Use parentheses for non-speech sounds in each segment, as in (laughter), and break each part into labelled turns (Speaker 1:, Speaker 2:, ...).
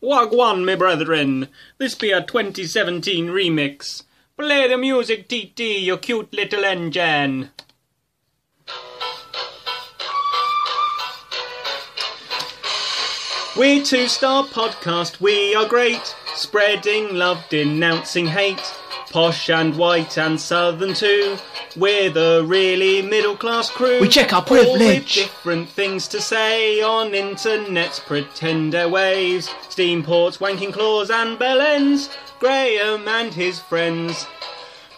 Speaker 1: Wagwan, me brethren. This be a 2017 remix. Play the music, TT, you cute little engine. We two star podcast, we are great. Spreading love, denouncing hate. Posh and white and southern too. We're the really middle class crew.
Speaker 2: We check our privilege.
Speaker 1: different things to say on internet's pretend airwaves. Steam ports, wanking claws and bell ends. Graham and his friends.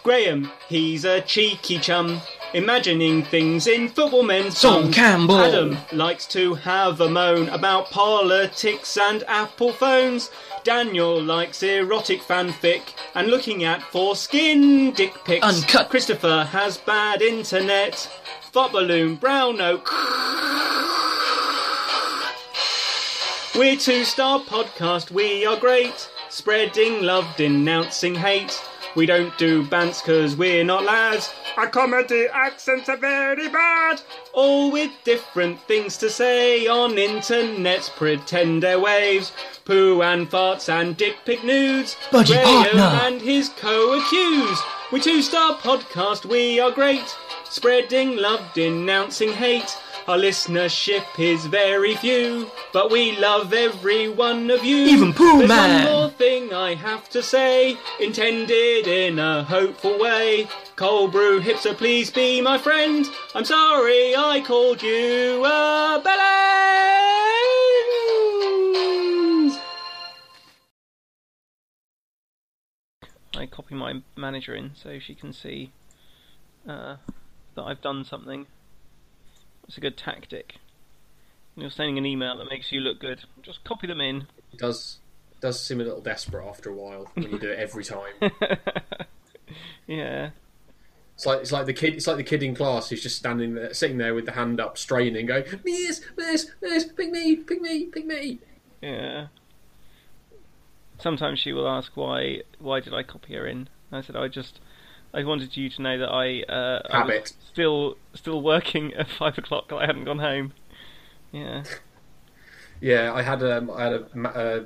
Speaker 1: Graham, he's a cheeky chum, imagining things in football men's
Speaker 2: Sol
Speaker 1: bums.
Speaker 2: Campbell.
Speaker 1: Adam likes to have a moan about politics and Apple phones. Daniel likes erotic fanfic and looking at foreskin dick pics.
Speaker 2: Uncut.
Speaker 1: Christopher has bad internet. Thought balloon, brown oak. We're two star podcast, we are great. Spreading love, denouncing hate. We don't do bants cause we're not lads. Our comedy accents are very bad. All with different things to say on internet's pretend airwaves. Poo and farts and dick pic nudes.
Speaker 2: Buddy
Speaker 1: Graham
Speaker 2: partner.
Speaker 1: and his co-accused. We two star podcast, we are great. Spreading love, denouncing hate. Our listenership is very few, but we love every one of you.
Speaker 2: Even Pooh
Speaker 1: There's
Speaker 2: Man.
Speaker 1: one more thing I have to say, intended in a hopeful way. Cold brew hipster, please be my friend. I'm sorry I called you a bellend. I copy my manager in so she can see uh, that I've done something. It's a good tactic. When you're sending an email that makes you look good, just copy them in.
Speaker 3: It does does seem a little desperate after a while when you do it every time. (laughs)
Speaker 1: yeah.
Speaker 3: It's like it's like the kid it's like the kid in class who's just standing there sitting there with the hand up straining going miss miss miss pick me pick me pick me
Speaker 1: Yeah. Sometimes she will ask why why did I copy her in? I said I just I wanted you to know that I uh I was still still working (laughs) at five o'clock. I hadn't gone home. Yeah.
Speaker 3: yeah I had um I had a, uh,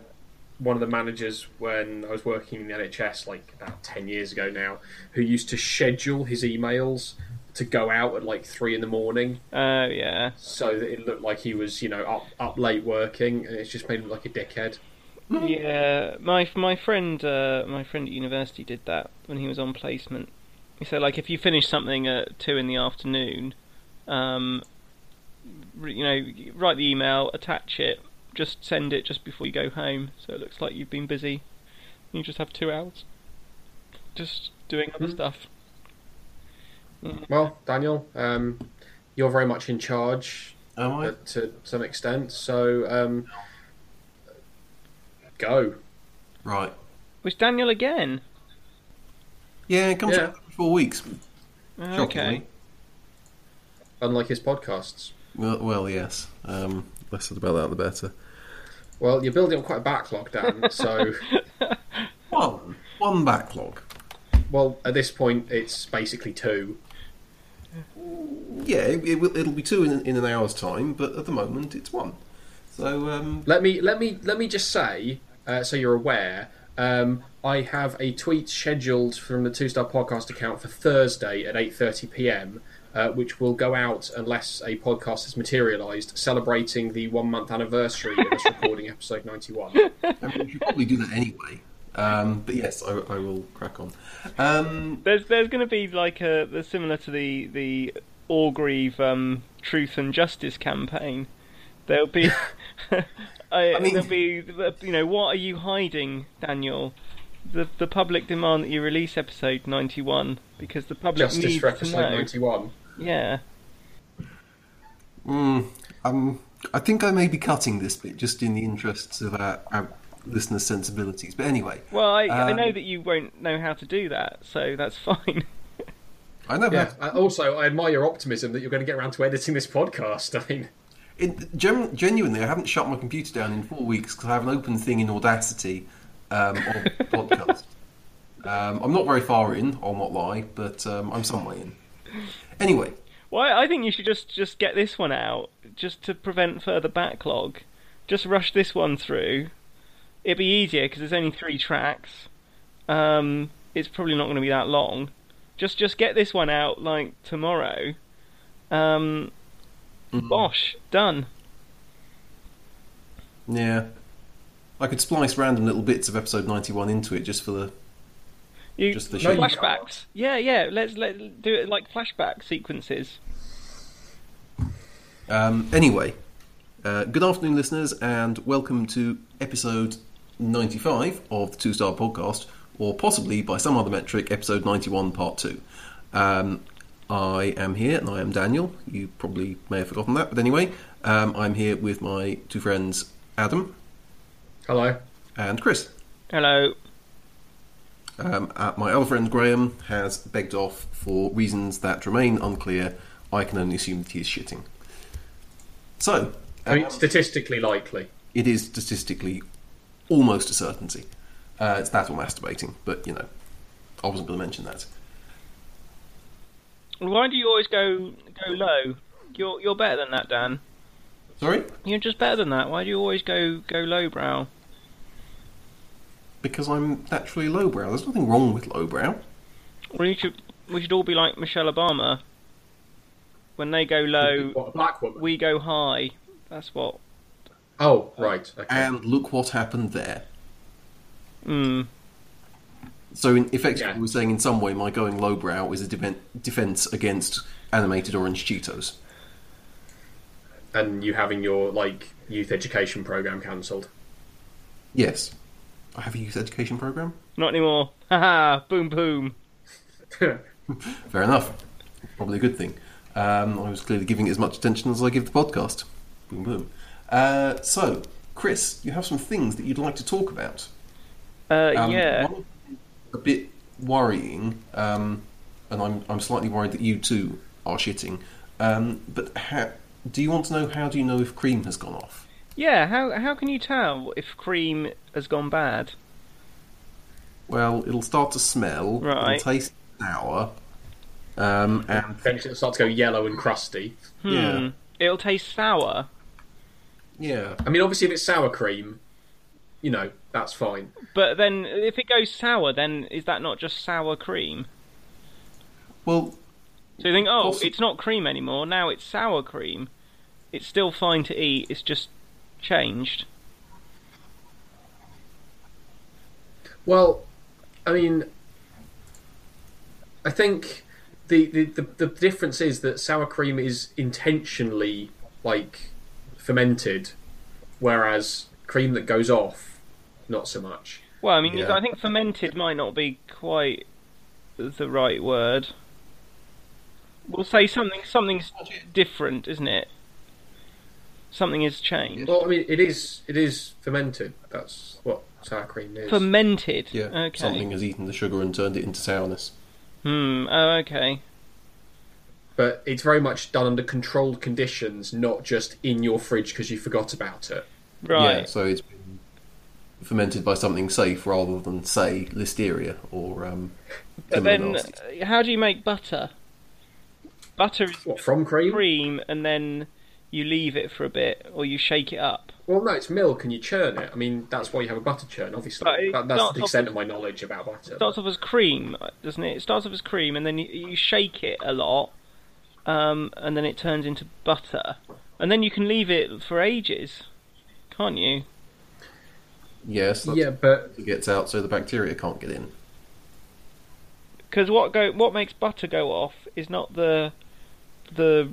Speaker 3: one of the managers when I was working in the NHS like about 10 years ago now who used to schedule his emails to go out at like 3 in the morning
Speaker 1: Oh yeah.
Speaker 3: so that it looked like he was you know up up late working and it's just made him look like a dickhead
Speaker 1: Yeah, my my friend uh, my friend at university did that when he was on placement. He said like if you finish something at two in the afternoon, um, you know, write the email, attach it, just send it just before you go home, so it looks like you've been busy. You just have two hours, just doing other stuff.
Speaker 3: well Daniel um you're very much in charge
Speaker 4: Am I?
Speaker 3: uh, to some extent. So um, go.
Speaker 4: Right.
Speaker 1: Was Daniel again?
Speaker 4: Yeah, it comes
Speaker 3: Yeah.
Speaker 4: out in four weeks.
Speaker 1: Okay.
Speaker 4: Shockingly.
Speaker 3: Unlike his podcasts.
Speaker 4: Well, well yes. Um, less said about that, the better.
Speaker 3: Well, you're building up quite a backlog, Dan. (laughs) so,
Speaker 4: One. One backlog.
Speaker 3: well, at this point, it's basically two.
Speaker 4: Yeah, it, it will, it'll be two in, in an hour's time, but at the moment it's one. So, um,
Speaker 3: Let me let me let me just say, uh, so you're aware. Um, I have a tweet scheduled from the Two Star Podcast account for Thursday at 8:30 p.m., uh, which will go out unless a podcast has materialised, celebrating the one month anniversary of us (laughs) recording episode 91.
Speaker 4: I mean, we should probably do that anyway. Um, but yes, I, I will crack on. Um,
Speaker 1: There's there's going to be like a similar to the the Orgreave um, Truth and Justice campaign. There'll be, (laughs) (laughs) I,
Speaker 4: mean-
Speaker 1: there'll be you know what are you hiding, Daniel? The the public demand that you release episode ninety one because the public
Speaker 3: Justice
Speaker 1: needs
Speaker 3: for
Speaker 1: to
Speaker 3: episode 91.
Speaker 1: Yeah.
Speaker 4: mm, um, I think I may be cutting this bit just in the interests of our, our listeners' sensibilities. But anyway,
Speaker 1: Well, I I
Speaker 4: Um,
Speaker 1: know that you won't know how to do that, so that's (laughs) fine.
Speaker 4: I know
Speaker 3: Yeah.
Speaker 4: that
Speaker 3: uh, Also, I admire your optimism that you're going to get around to editing this podcast. I mean,
Speaker 4: It, gen- genuinely, I haven't shut my computer down in four weeks because I have an open thing in Audacity um, of (laughs) podcast. Um, I'm not very far in, I'll not lie, but um, I'm somewhere in. Anyway,
Speaker 1: Well, I think you should just just get this one out, just to prevent further backlog. Just rush this one through, it'd be easier because there's only three tracks. Um, it's probably not going to be that long. Just just get this one out like tomorrow. Um,
Speaker 4: Mhm.
Speaker 1: Bosh, done.
Speaker 4: Yeah. I could splice random little bits of episode 91 into it just for the.
Speaker 1: You
Speaker 4: Just the
Speaker 3: No,
Speaker 1: flashbacks. Yeah, yeah. Let's let do it like flashback sequences.
Speaker 4: Um, anyway, uh, good afternoon, listeners, and welcome to episode 95 of the Two Star Podcast, or possibly by some other metric, episode 91, part 2. Um, I am here, and I am Daniel. You probably may have forgotten that, but anyway, um, I'm here with my two friends, Adam
Speaker 3: Hello.
Speaker 4: and Chris.
Speaker 1: Hello.
Speaker 4: Um, uh, my other friend Graham has begged off for reasons that remain unclear. I can only assume that he is shitting. So,
Speaker 3: I mean,
Speaker 4: um,
Speaker 3: statistically likely.
Speaker 4: it is statistically almost a certainty. Uh, it's that or masturbating, but you know, I wasn't going to mention that.
Speaker 1: Why do you always go go low? You're you're better than that, Dan.
Speaker 4: Sorry,
Speaker 1: You're just better than that. Why do you always go go lowbrow?
Speaker 4: because I'm naturally lowbrow. There's nothing wrong with lowbrow.
Speaker 1: We should we should all be like Michelle Obama. When they go low,
Speaker 3: What, black woman?
Speaker 1: we go high. That's what.
Speaker 3: Oh, right. Okay.
Speaker 4: And look what happened there.
Speaker 1: Mm.
Speaker 4: So, in, effectively,
Speaker 3: Yeah.
Speaker 4: we're saying in some way my going lowbrow is a defen- defense against animated orange Cheetos.
Speaker 3: and you having your like youth education program cancelled.
Speaker 4: Yes, I have a youth education program.
Speaker 1: Not anymore. (laughs) Haha. Boom boom. (laughs)
Speaker 4: Fair enough. Probably a good thing. Um, I was clearly giving it as much attention as I give the podcast. Boom, boom. Uh, so, Chris, you have some things that you'd like to talk about.
Speaker 1: Uh,
Speaker 4: Um,
Speaker 1: yeah.
Speaker 4: one of them is A bit worrying, um, and I'm I'm slightly worried that you too are shitting. Um, but ha- do you want to know how do you know if cream has gone off?
Speaker 1: Yeah. How how can you tell if cream has gone bad?
Speaker 4: Well, it'll start to smell.
Speaker 1: Right.
Speaker 4: It'll taste sour. Um, and
Speaker 3: Then it'll start to go yellow and crusty.
Speaker 1: Hmm.
Speaker 4: Yeah.
Speaker 1: It'll taste sour.
Speaker 4: yeah,
Speaker 3: I mean, obviously, if it's sour cream, you know that's fine.
Speaker 1: But then, if it goes sour, then is that not just sour cream?
Speaker 4: well,
Speaker 1: So you think, oh, it's not cream anymore. Now it's sour cream. It's still fine to eat. It's just changed.
Speaker 3: Well, I mean, I think the, the, the, the difference is that sour cream is intentionally like fermented, whereas cream that goes off, not so much.
Speaker 1: Well, I mean,
Speaker 4: Yeah.
Speaker 1: I think fermented might not be quite the right word. We'll say something. Something's different, isn't it? Something has changed.
Speaker 3: Well, I mean, it is it is fermented. That's what sour cream is.
Speaker 1: Fermented.
Speaker 4: yeah,
Speaker 1: Okay.
Speaker 4: something has eaten the sugar and turned it into sourness.
Speaker 1: Hmm. Oh, okay.
Speaker 3: but it's very much done under controlled conditions, not just in your fridge because you forgot about it.
Speaker 1: Right.
Speaker 4: Yeah, so it's been fermented by something safe rather than, say, listeria or um,
Speaker 1: but then,
Speaker 4: nasties.
Speaker 1: uh, how do you make butter? Butter is
Speaker 3: What from cream?
Speaker 1: cream, and then you leave it for a bit, or you shake it up.
Speaker 3: Well, no, it's milk and you churn it. I mean, that's why you have a butter churn, obviously. That, that's the extent
Speaker 1: as-
Speaker 3: of my knowledge about butter.
Speaker 1: It starts off as cream, doesn't it? It starts off as cream, and then you, you shake it a lot, um, and then it turns into butter, and then you can leave it for ages, can't you?
Speaker 4: Yes, that's
Speaker 3: yeah, but
Speaker 4: it gets out so the bacteria can't get in.
Speaker 1: Because what go what makes butter go off is not the the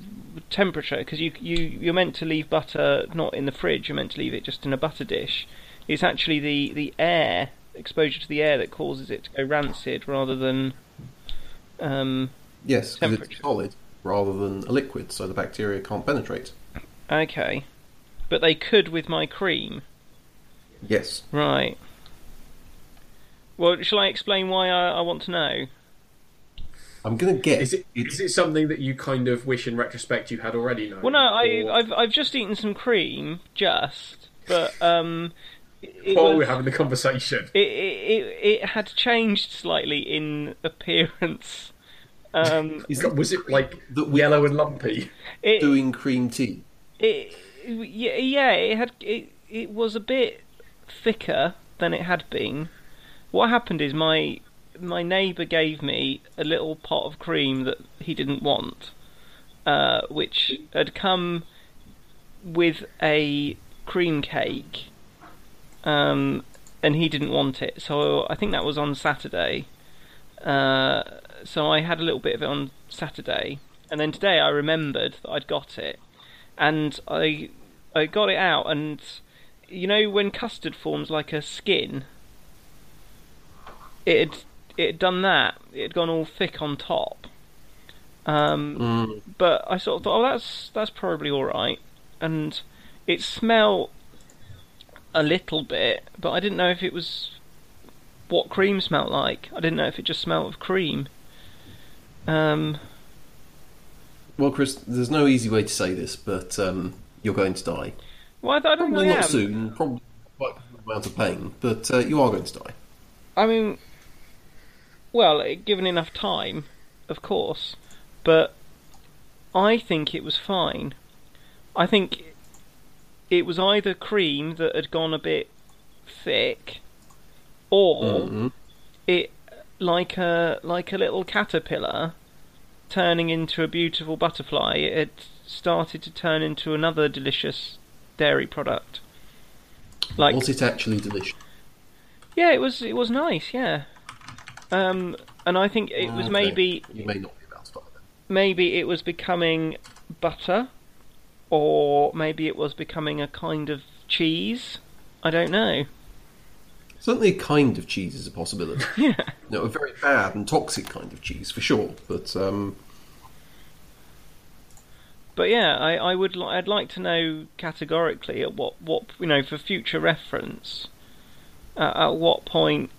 Speaker 1: temperature, because you you you're meant to leave butter not in the fridge. You're meant to leave it just in a butter dish. It's actually the the air exposure to the air that causes it to go rancid, rather than um,
Speaker 4: Yes, 'cause it's solid rather than a liquid, so the bacteria can't penetrate.
Speaker 1: okay. But they could with my cream.
Speaker 4: Yes.
Speaker 1: Right. Well, shall I explain why I, I want to know?
Speaker 4: I'm going to guess.
Speaker 3: is it
Speaker 4: it's
Speaker 3: it something that you kind of wish in retrospect you had already known?
Speaker 1: Well, no, I,
Speaker 3: Or-
Speaker 1: I've I've just eaten some cream, just, but um, it, it
Speaker 3: while
Speaker 1: was-
Speaker 3: we're having the conversation.
Speaker 1: it, it, it, it had changed slightly in appearance. Um, (laughs)
Speaker 4: is
Speaker 3: God, Was it like
Speaker 4: that we
Speaker 3: yellow and lumpy?
Speaker 1: it,
Speaker 4: doing cream tea?
Speaker 1: it, yeah, yeah, it had it, it was a bit thicker than it had been. What happened is my my neighbour gave me a little pot of cream that he didn't want, uh, which had come with a cream cake, um, and he didn't want it. So I think that was on Saturday. Uh, so I had a little bit of it on Saturday, and then today I remembered that I'd got it, and I I got it out, and you know when custard forms like a skin, it had, it had done that. It had gone all thick on top. Um,
Speaker 4: Mm.
Speaker 1: but I sort of thought, oh, that's that's probably all right, and it smelled a little bit, but I didn't know if it was what cream smelled like. I didn't know if it just smelled of cream. Um,
Speaker 4: Well, Chris, there's no easy way to say this, but um, you're going to die.
Speaker 1: Well, I, don't
Speaker 4: Probably
Speaker 1: know.
Speaker 4: not soon, probably quite a amount of pain, but uh, you are going to die.
Speaker 1: I mean, well, eh, given enough time, of course, but I think it was fine. I think it was either cream that had gone a bit thick, or
Speaker 4: Mhm.
Speaker 1: it like a like a little caterpillar turning into a beautiful butterfly. It had started to turn into another delicious dairy product. Like
Speaker 4: Was it actually delicious?
Speaker 1: yeah, it was it was nice, yeah. Um, and I think it was
Speaker 4: Okay.
Speaker 1: maybe
Speaker 4: You may not be about to
Speaker 1: maybe it was becoming butter, or maybe it was becoming a kind of cheese. I don't know.
Speaker 4: Certainly a kind of cheese is a possibility. (laughs)
Speaker 1: Yeah.
Speaker 4: No, a very bad and toxic kind of cheese, for sure. But um,
Speaker 1: But yeah, I, I would li- I'd like to know categorically at what, what you know for future reference. Uh, at what point,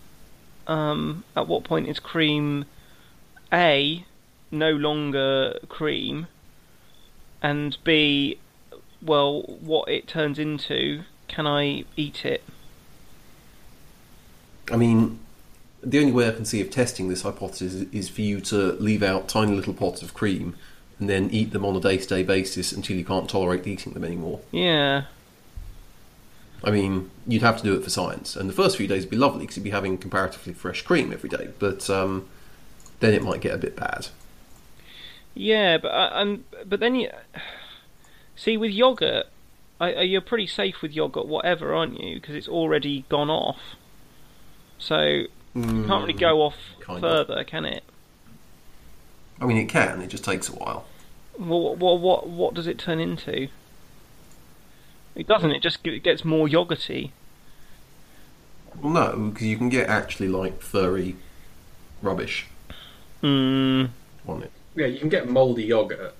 Speaker 1: um, at what point is cream a no longer cream, and b well what it turns into? Can I eat it?
Speaker 4: I mean, the only way I can see of testing this hypothesis is for you to leave out tiny little pots of cream and then eat them on a day to day basis until you can't tolerate eating them anymore.
Speaker 1: Yeah,
Speaker 4: I mean, you'd have to do it for science, and the first few days would be lovely because you'd be having comparatively fresh cream every day, but um, then it might get a bit bad.
Speaker 1: yeah, but I'm but then you see with yogurt, I, you're pretty safe with yogurt, whatever, aren't you? Because it's already gone off. So It can't really go off
Speaker 4: kind of.
Speaker 1: further, can it?
Speaker 4: I mean, it can, it just takes a while.
Speaker 1: Well, what, what, what does it turn into? It doesn't. It just g- gets more yogurty.
Speaker 4: Well, no, because you can get actually like furry rubbish
Speaker 1: Hmm.
Speaker 4: on it.
Speaker 3: Yeah, you can get mouldy yogurt.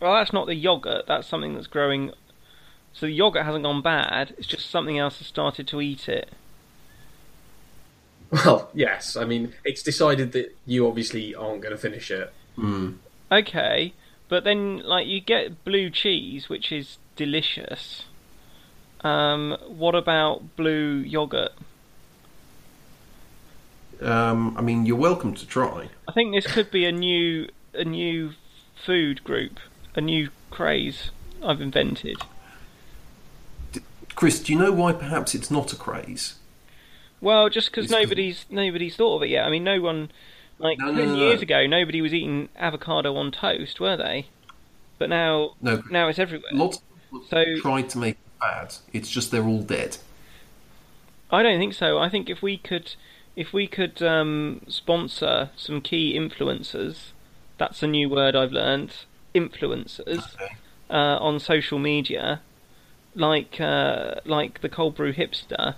Speaker 1: Well, that's not the yogurt. That's something that's growing. So the yogurt hasn't gone bad. It's just something else has started to eat it.
Speaker 3: Well, (laughs) yes. I mean, it's decided that you obviously aren't going to finish it.
Speaker 4: Mm.
Speaker 1: Okay, but then like you get blue cheese, which is delicious. Um, what about blue yogurt?
Speaker 4: Um, I mean, you're welcome to try.
Speaker 1: I think this could be a new a new food group, a new craze I've invented.
Speaker 4: Chris, do you know why perhaps it's not a craze?
Speaker 1: Well, just because nobody's nobody's thought of it yet. I mean, no one like
Speaker 4: No, no,
Speaker 1: ten
Speaker 4: no,
Speaker 1: years ago, nobody was eating avocado on toast, were they? But now,
Speaker 4: No,
Speaker 1: now it's everywhere.
Speaker 4: lots of people
Speaker 1: So-
Speaker 4: tried to make it bad. It's just they're all dead.
Speaker 1: I don't think so. I think if we could, if we could um, sponsor some key influencers, that's a new word I've learned. Influencers
Speaker 4: Okay.
Speaker 1: uh, on social media, like uh, like the cold brew hipster.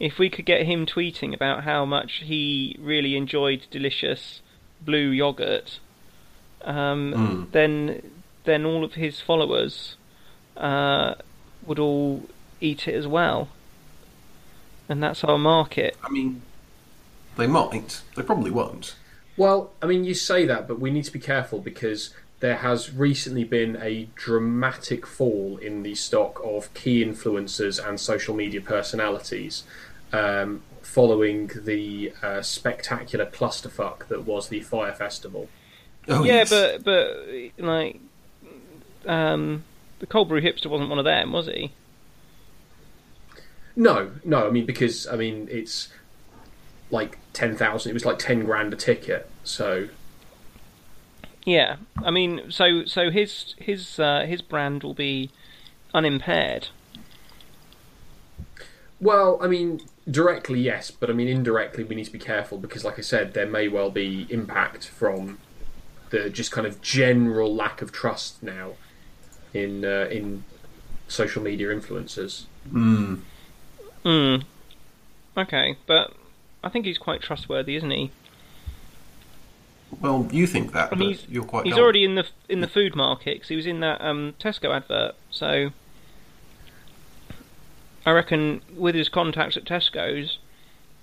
Speaker 1: If we could get him tweeting about how much he really enjoyed delicious blue yogurt, um,
Speaker 4: Mm.
Speaker 1: then then all of his followers uh, would all eat it as well, and that's our market.
Speaker 4: I mean, they might. They probably won't.
Speaker 3: Well, I mean, you say that, but we need to be careful because there has recently been a dramatic fall in the stock of key influencers and social media personalities um, following the uh, spectacular clusterfuck that was the Fyre Festival.
Speaker 4: Oh,
Speaker 1: yeah,
Speaker 4: yes.
Speaker 1: but but like, um, the cold brew hipster wasn't one of them, was he?
Speaker 3: No, no. I mean, because I mean, it's like ten thousand. It was like ten grand a ticket. So
Speaker 1: Yeah, I mean, so so his his uh, his brand will be unimpaired.
Speaker 3: Well, I mean, directly yes, but I mean indirectly we need to be careful because, like I said, there may well be impact from the just kind of general lack of trust now in uh, in social media influencers.
Speaker 4: Hmm.
Speaker 1: Hmm. Okay, but I think he's quite trustworthy, isn't he?
Speaker 4: Well, you think that,
Speaker 1: I mean,
Speaker 4: but
Speaker 1: he's,
Speaker 4: you're quite.
Speaker 1: he's
Speaker 4: dull.
Speaker 1: already in the in the food market 'cause he was in that um, Tesco advert. So I reckon with his contacts at Tesco's,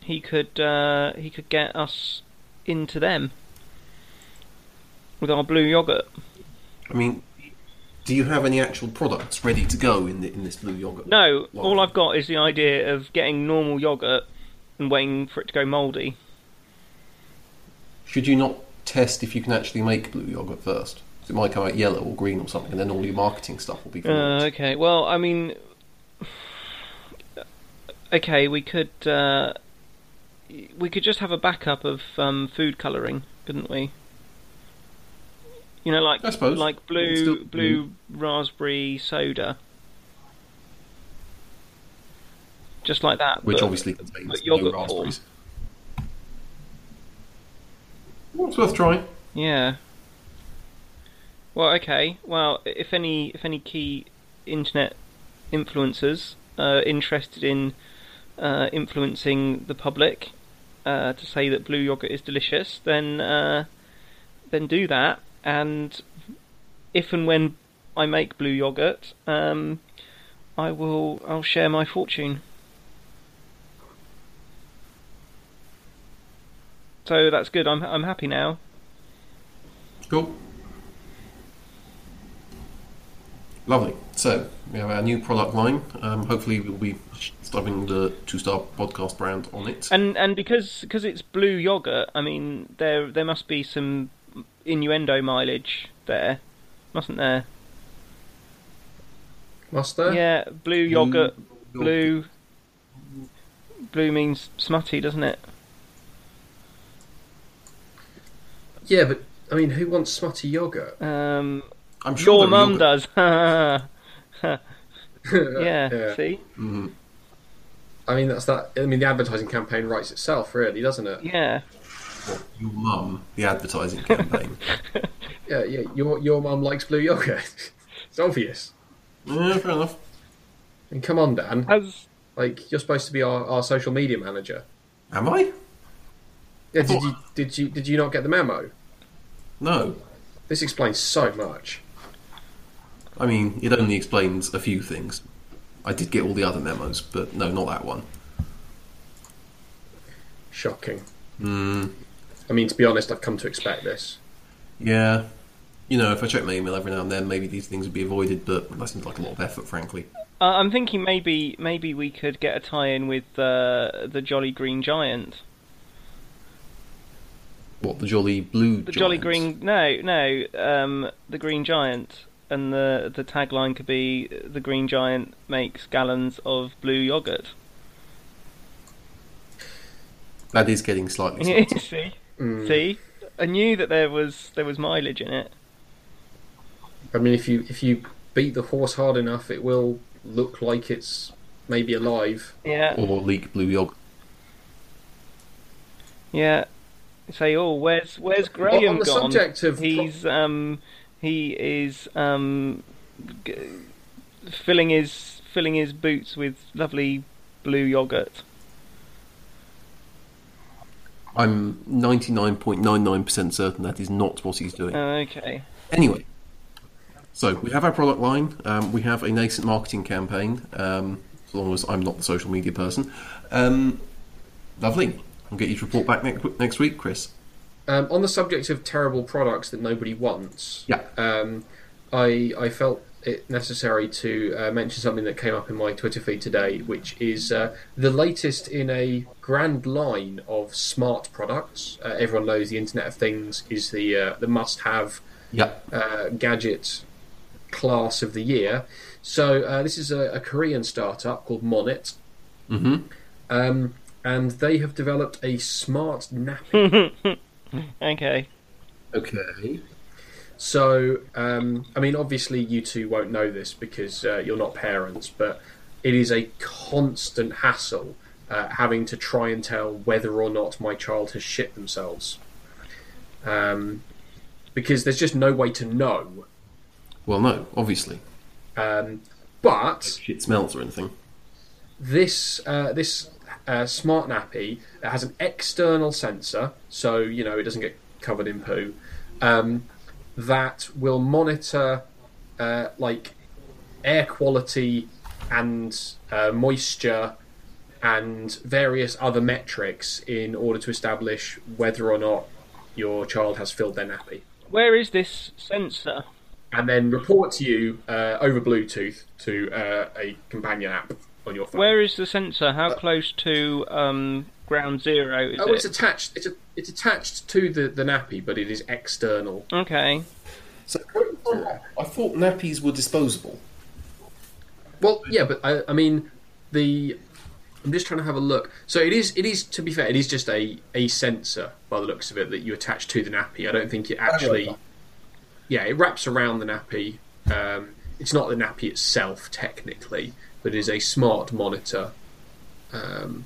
Speaker 1: he could uh, he could get us into them with our blue yogurt.
Speaker 4: I mean, do you have any actual products ready to go in the, in this blue yogurt?
Speaker 1: No,
Speaker 4: line?
Speaker 1: all I've got is the idea of getting normal yogurt and waiting for it to go mouldy.
Speaker 4: Should you not test if you can actually make blue yogurt first? it might come out yellow or green or something, and then all your marketing stuff will be.
Speaker 1: Uh, okay, well, I mean, okay, we could uh, we could just have a backup of um, food colouring, couldn't we? You know, like
Speaker 4: I suppose.
Speaker 1: like blue
Speaker 4: still-
Speaker 1: blue raspberry soda, just like that.
Speaker 4: which
Speaker 1: but-
Speaker 4: obviously contains
Speaker 1: but
Speaker 4: no
Speaker 1: yogurt form.
Speaker 4: raspberries. Well, it's worth trying.
Speaker 1: Yeah. Well, okay. Well, if any if any key internet influencers are interested in uh, influencing the public uh, to say that blue yogurt is delicious, then uh, then do that. And if and when I make blue yogurt, um, I will I'll share my fortune. So that's good. I'm I'm happy now.
Speaker 4: Cool. Lovely. So we have our new product line. Um, hopefully, we'll be stuffing the Two Star Podcast brand on it.
Speaker 1: And and because because it's blue yogurt, I mean there there must be some innuendo mileage there, mustn't there?
Speaker 3: Must there?
Speaker 1: Yeah, blue yogurt,
Speaker 4: yogurt.
Speaker 1: blue. Blue means smutty, doesn't it?
Speaker 3: Yeah, but I mean, who wants smutty yogurt?
Speaker 1: Um,
Speaker 4: I'm sure
Speaker 1: your mum
Speaker 4: yogurt-
Speaker 1: does. (laughs) (laughs) yeah,
Speaker 3: Yeah.
Speaker 1: See,
Speaker 4: Mhm.
Speaker 3: I mean, that's that. I mean, the advertising campaign writes itself, really, doesn't it?
Speaker 1: yeah.
Speaker 4: What, your mum, the advertising campaign. (laughs)
Speaker 3: Yeah, yeah. Your your mum likes blue yogurt. (laughs) it's obvious.
Speaker 4: yeah, fair enough.
Speaker 3: I mean, come on, Dan.
Speaker 1: Has
Speaker 3: Like, you're supposed to be our, our social media manager.
Speaker 4: Am I?
Speaker 3: Yeah, did you did you did you not get the memo?
Speaker 4: No.
Speaker 3: This explains so much.
Speaker 4: I mean, it only explains a few things. I did get all the other memos, but no, not that one.
Speaker 3: Shocking.
Speaker 4: Hmm.
Speaker 3: I mean, to be honest, I've come to expect this.
Speaker 4: Yeah. You know, if I check my email every now and then, maybe these things would be avoided, but that seems like a lot of effort, frankly.
Speaker 1: uh, I'm thinking maybe maybe we could get a tie-in with uh, the Jolly Green Giant.
Speaker 4: What, the Jolly Blue
Speaker 1: The Jolly Green, no, no, um, the Green Giant, and the the tagline could be the Green Giant makes gallons of blue yogurt.
Speaker 4: That is getting slightly. (laughs)
Speaker 1: See,
Speaker 3: Mm.
Speaker 1: see, I knew that there was there was mileage in it.
Speaker 3: I mean, if you if you beat the horse hard enough, it will look like it's maybe alive.
Speaker 1: Yeah,
Speaker 4: Or leak blue yogurt.
Speaker 1: yeah. Say, oh, where's where's Graham
Speaker 3: on the
Speaker 1: gone?
Speaker 3: subject of pro-
Speaker 1: He's um he is um g- filling his filling his boots with lovely blue yogurt.
Speaker 4: I'm 99.99% certain that is not what he's doing.
Speaker 1: Okay.
Speaker 4: Anyway, so we have our product line. Um, we have a nascent marketing campaign. Um, as long as I'm not the social media person. Um, lovely. I'll get you to report back next next week, Chris.
Speaker 3: Um, on the subject of terrible products that nobody wants,
Speaker 4: Yeah.
Speaker 3: um, I I felt it necessary to uh, mention something that came up in my Twitter feed today, which is uh, the latest in a grand line of smart products. Uh, everyone knows the Internet of Things is the uh, the must-have
Speaker 4: Yeah.
Speaker 3: uh, gadget class of the year. So uh, this is a, a Korean startup called Monit, Mm-hmm. Um, and they have developed a smart nappy. (laughs)
Speaker 1: Okay.
Speaker 4: Okay.
Speaker 3: So, um, I mean, obviously, you two won't know this because uh, you're not parents, but it is a constant hassle uh, having to try and tell whether or not my child has shit themselves. Um, because there's just no way to know.
Speaker 4: Well, no, obviously.
Speaker 3: Um, but
Speaker 4: Shit smells or anything.
Speaker 3: this uh, this uh, smart nappy that has an external sensor, so you know it doesn't get covered in poo. Um, that will monitor uh, like air quality and uh, moisture and various other metrics in order to establish whether or not your child has filled their nappy,
Speaker 1: Where is this sensor?
Speaker 3: and then report to you uh, over Bluetooth to uh, a companion app on your phone.
Speaker 1: Where is the sensor? How close to um, ground zero is
Speaker 3: Oh, it's attached. It's a, it's attached to the, the nappy, but it is external.
Speaker 1: Okay.
Speaker 4: So, I thought nappies were disposable.
Speaker 3: Well, yeah, but I, I mean, the I'm just trying to have a look. So it is. It is. To be fair, it is just a a sensor by the looks of it that you attach to the nappy. I don't think it actually. Yeah, it wraps around the nappy. Um, it's not the nappy itself technically, it is a smart monitor um,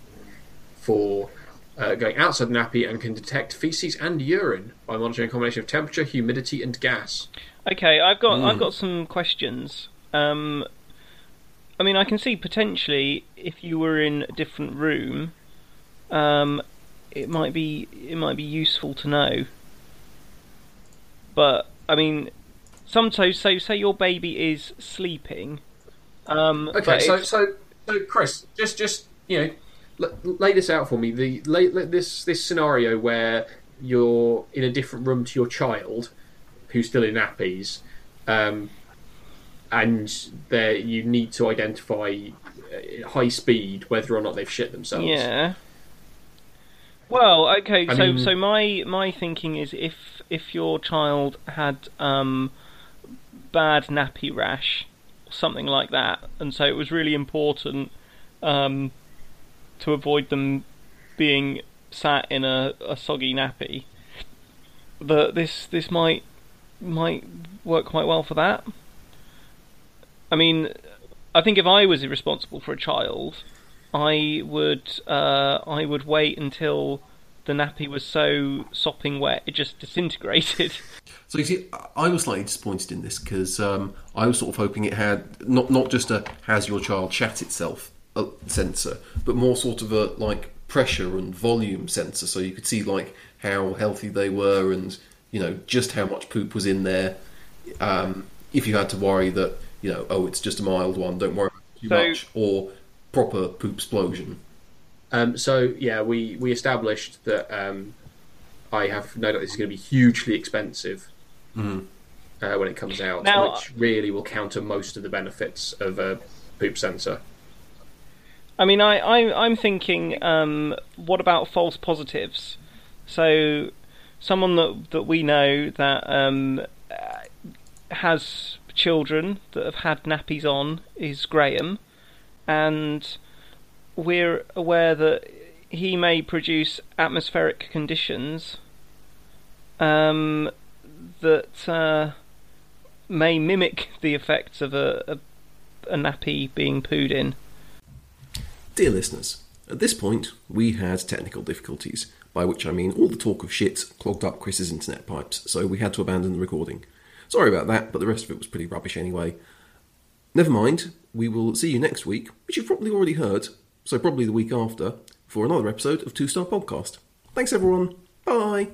Speaker 3: for uh, going outside the nappy and can detect feces and urine by monitoring a combination of temperature, humidity, and gas.
Speaker 1: Okay, I've got I've got some questions. Um, I mean, I can see potentially if you were in a different room, um, it might be it might be useful to know. But I mean, sometimes so say your baby is sleeping. Um,
Speaker 3: Okay, so so so Chris, just just you know, l- lay this out for me. The lay, lay this this scenario where you're in a different room to your child, who's still in nappies, um, and there you need to identify uh, high speed whether or not they've shit themselves.
Speaker 1: Yeah. Well, okay.
Speaker 3: I
Speaker 1: so,
Speaker 3: mean-
Speaker 1: so my my thinking is if if your child had um, bad nappy rash, something like that, and so it was really important um, to avoid them being sat in a, a soggy nappy. That this this might might work quite well for that. I mean, I think if I was responsible for a child, I would uh, I would wait until the nappy was so sopping wet it just disintegrated. (laughs)
Speaker 4: So you see, I was slightly disappointed in this because um, I was sort of hoping it had not not just a "has your child shat itself" uh, sensor, but more sort of a like pressure and volume sensor, so you could see like how healthy they were and you know just how much poop was in there. Um, if you had to worry that you know, oh, it's just a mild one, don't worry too
Speaker 1: So-
Speaker 4: much, or proper poop explosion.
Speaker 3: Um, so yeah, we we established that um, I have no doubt this is going to be hugely expensive uh, when it comes out,
Speaker 1: Now-
Speaker 3: which really will counter most of the benefits of a poop sensor.
Speaker 1: I mean, I, I I'm thinking, um, what about false positives? So, someone that that we know that um, uh, has children that have had nappies on is Graham, and we're aware that he may produce atmospheric conditions um, that uh, may mimic the effects of a, a, a nappy being pooed in.
Speaker 4: Dear listeners, at this point we had technical difficulties, by which I mean all the talk of shit clogged up Chris's internet pipes, so we had to abandon the recording. Sorry about that, but the rest of it was pretty rubbish anyway. Never mind, we will see you next week, which you've probably already heard, so probably the week after, for another episode of Two Star Podcast. Thanks everyone, bye!